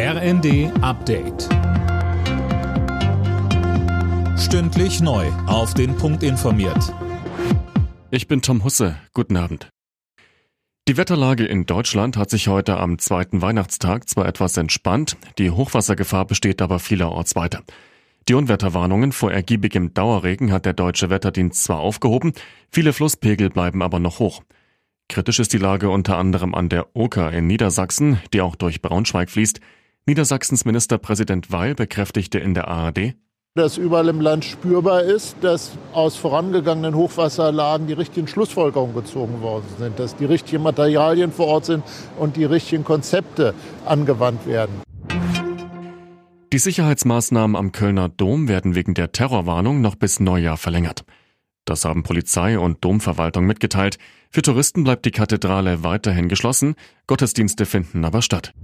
RND Update. Stündlich neu. Auf den Punkt informiert. Ich bin Tom Husse. Guten Abend. Die Wetterlage in Deutschland hat sich heute am zweiten Weihnachtstag zwar etwas entspannt, die Hochwassergefahr besteht aber vielerorts weiter. Die Unwetterwarnungen vor ergiebigem Dauerregen hat der deutsche Wetterdienst zwar aufgehoben, viele Flusspegel bleiben aber noch hoch. Kritisch ist die Lage unter anderem an der Oker in Niedersachsen, die auch durch Braunschweig fließt. Niedersachsens Ministerpräsident Weil bekräftigte in der ARD, dass überall im Land spürbar ist, dass aus vorangegangenen Hochwasserlagen die richtigen Schlussfolgerungen gezogen worden sind, dass die richtigen Materialien vor Ort sind und die richtigen Konzepte angewandt werden. Die Sicherheitsmaßnahmen am Kölner Dom werden wegen der Terrorwarnung noch bis Neujahr verlängert. Das haben Polizei und Domverwaltung mitgeteilt. Für Touristen bleibt die Kathedrale weiterhin geschlossen, Gottesdienste finden aber statt.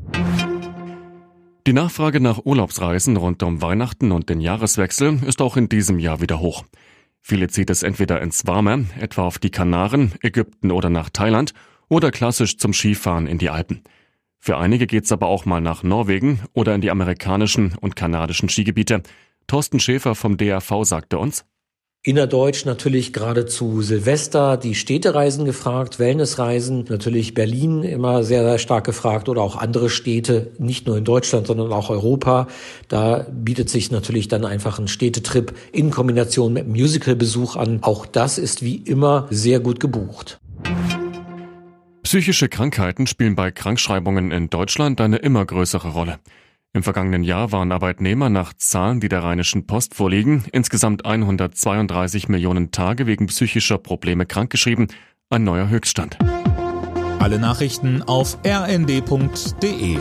Die Nachfrage nach Urlaubsreisen rund um Weihnachten und den Jahreswechsel ist auch in diesem Jahr wieder hoch. Viele zieht es entweder ins Warme, etwa auf die Kanaren, Ägypten oder nach Thailand, oder klassisch zum Skifahren in die Alpen. Für einige geht's aber auch mal nach Norwegen oder in die amerikanischen und kanadischen Skigebiete. Thorsten Schäfer vom DRV sagte uns, Innerdeutsch natürlich gerade zu Silvester die Städtereisen gefragt, Wellnessreisen, natürlich Berlin immer sehr, sehr stark gefragt oder auch andere Städte, nicht nur in Deutschland, sondern auch Europa. Da bietet sich natürlich dann einfach ein Städtetrip in Kombination mit Musicalbesuch an. Auch das ist wie immer sehr gut gebucht. Psychische Krankheiten spielen bei Krankschreibungen in Deutschland eine immer größere Rolle. Im vergangenen Jahr waren Arbeitnehmer nach Zahlen, die der Rheinischen Post vorliegen, insgesamt 132 Millionen Tage wegen psychischer Probleme krankgeschrieben, ein neuer Höchststand. Alle Nachrichten auf rnd.de